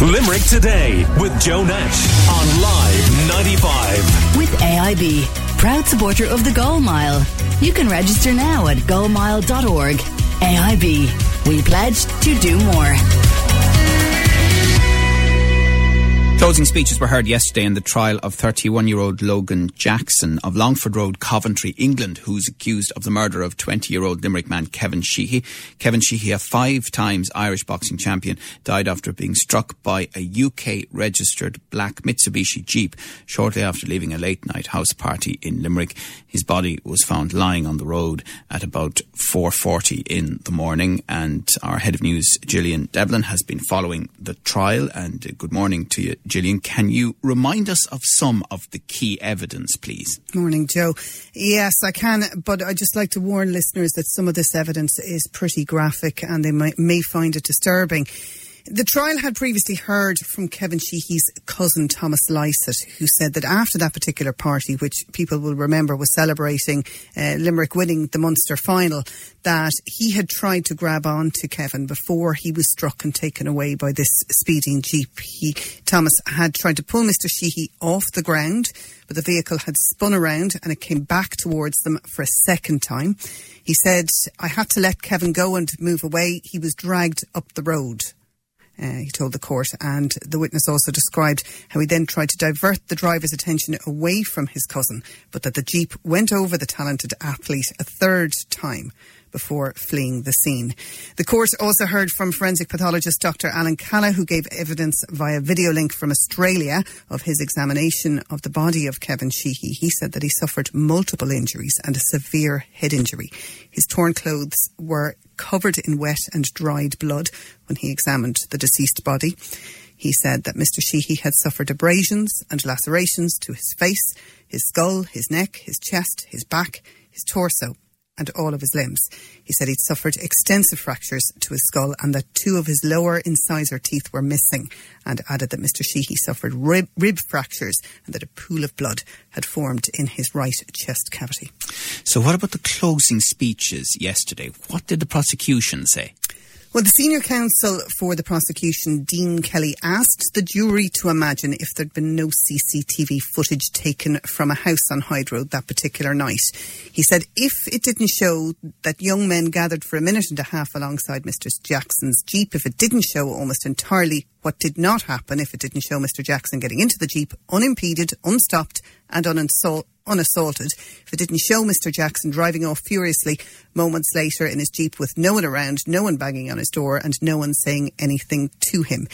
Limerick Today with Joe Nash on Live 95. With AIB, proud supporter of the Goal Mile. You can register now at goalmile.org. AIB, we pledge to do more. Closing speeches were heard yesterday in the trial of 31 year old Logan Jackson of Longford Road, Coventry, England, who's accused of the murder of 20 year old Limerick man Kevin Sheehy. Kevin Sheehy, a five times Irish boxing champion, died after being struck by a UK registered black Mitsubishi Jeep shortly after leaving a late night house party in Limerick. His body was found lying on the road at about 4.40 in the morning and our head of news, Gillian Devlin, has been following the trial and uh, good morning to you, Gillian, can you remind us of some of the key evidence, please? Morning, Joe. Yes, I can, but I'd just like to warn listeners that some of this evidence is pretty graphic and they might, may find it disturbing. The trial had previously heard from Kevin Sheehy's cousin Thomas Lycett, who said that after that particular party, which people will remember was celebrating uh, Limerick winning the Munster final, that he had tried to grab on to Kevin before he was struck and taken away by this speeding jeep. He, Thomas had tried to pull Mr. Sheehy off the ground, but the vehicle had spun around and it came back towards them for a second time. He said, I had to let Kevin go and move away. He was dragged up the road. Uh, he told the court, and the witness also described how he then tried to divert the driver's attention away from his cousin, but that the Jeep went over the talented athlete a third time before fleeing the scene. The court also heard from forensic pathologist Dr. Alan Cala, who gave evidence via video link from Australia of his examination of the body of Kevin Sheehy. He said that he suffered multiple injuries and a severe head injury. His torn clothes were covered in wet and dried blood when he examined the deceased body. He said that Mr. Sheehy had suffered abrasions and lacerations to his face, his skull, his neck, his chest, his back, his torso, and all of his limbs. He said he'd suffered extensive fractures to his skull and that two of his lower incisor teeth were missing, and added that Mr. Sheehy suffered rib, rib fractures and that a pool of blood had formed in his right chest cavity. So, what about the closing speeches yesterday? What did the prosecution say? Well, the senior counsel for the prosecution, Dean Kelly, asked the jury to imagine if there'd been no CCTV footage taken from a house on Hyde Road that particular night. He said if it didn't show that young men gathered for a minute and a half alongside Mr. Jackson's Jeep, if it didn't show almost entirely what did not happen, if it didn't show Mr. Jackson getting into the Jeep unimpeded, unstopped, and unansalt, unassaulted, if it didn't show Mr. Jackson driving off furiously moments later in his Jeep with no one around, no one banging on his door, and no one saying anything to him.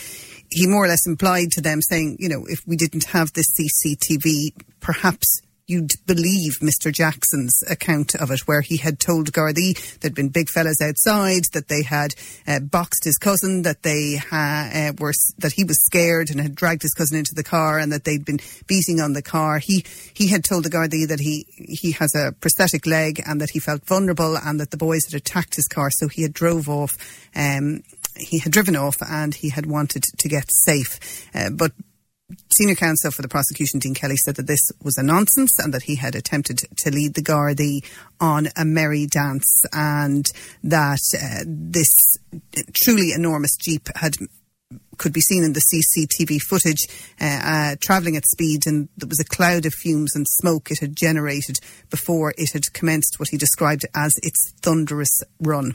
He more or less implied to them saying, you know, if we didn't have this CCTV, perhaps you'd believe Mr. Jackson's account of it, where he had told Gardaí there'd been big fellas outside, that they had uh, boxed his cousin, that they ha- uh, were that he was scared and had dragged his cousin into the car, and that they'd been beating on the car. He he had told the Gardaí that he he has a prosthetic leg and that he felt vulnerable, and that the boys had attacked his car, so he had drove off. Um, he had driven off and he had wanted to get safe, uh, but Senior counsel for the prosecution, Dean Kelly, said that this was a nonsense and that he had attempted to lead the Gardaí on a merry dance and that uh, this truly enormous Jeep had could be seen in the CCTV footage uh, uh, travelling at speed, and there was a cloud of fumes and smoke it had generated before it had commenced what he described as its thunderous run.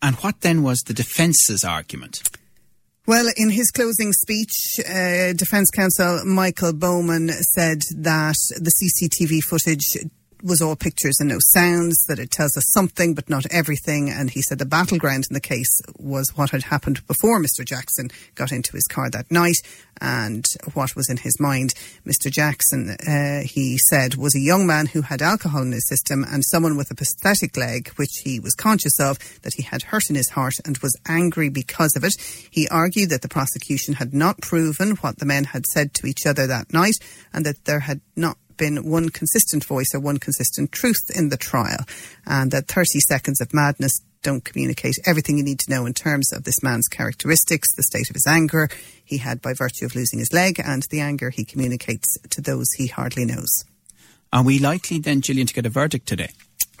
And what then was the defence's argument? Well, in his closing speech, uh, Defence Counsel Michael Bowman said that the CCTV footage was all pictures and no sounds, that it tells us something but not everything. And he said the battleground in the case was what had happened before Mr. Jackson got into his car that night and what was in his mind. Mr. Jackson, uh, he said, was a young man who had alcohol in his system and someone with a prosthetic leg, which he was conscious of, that he had hurt in his heart and was angry because of it. He argued that the prosecution had not proven what the men had said to each other that night and that there had not been one consistent voice or one consistent truth in the trial, and that 30 seconds of madness don't communicate everything you need to know in terms of this man's characteristics, the state of his anger he had by virtue of losing his leg, and the anger he communicates to those he hardly knows. Are we likely then, Gillian, to get a verdict today?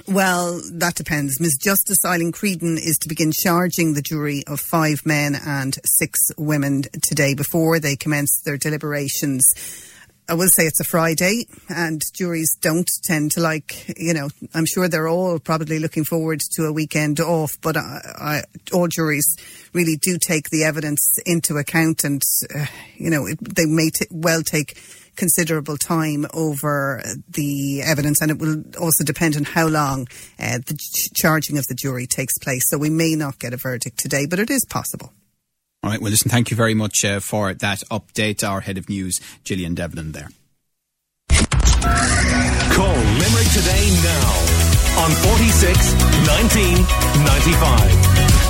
Well, that depends. Ms. Justice Eileen Creedon is to begin charging the jury of five men and six women today before they commence their deliberations. I will say it's a Friday, and juries don't tend to like, you know, I'm sure they're all probably looking forward to a weekend off, but I, I, all juries really do take the evidence into account, and, uh, you know, it, they may t- well take considerable time over the evidence, and it will also depend on how long uh, the ch- charging of the jury takes place. So we may not get a verdict today, but it is possible. All right. Well, listen, thank you very much uh, for that update. Our head of news, Gillian Devlin, there. Call Limerick today now on 46 19 95.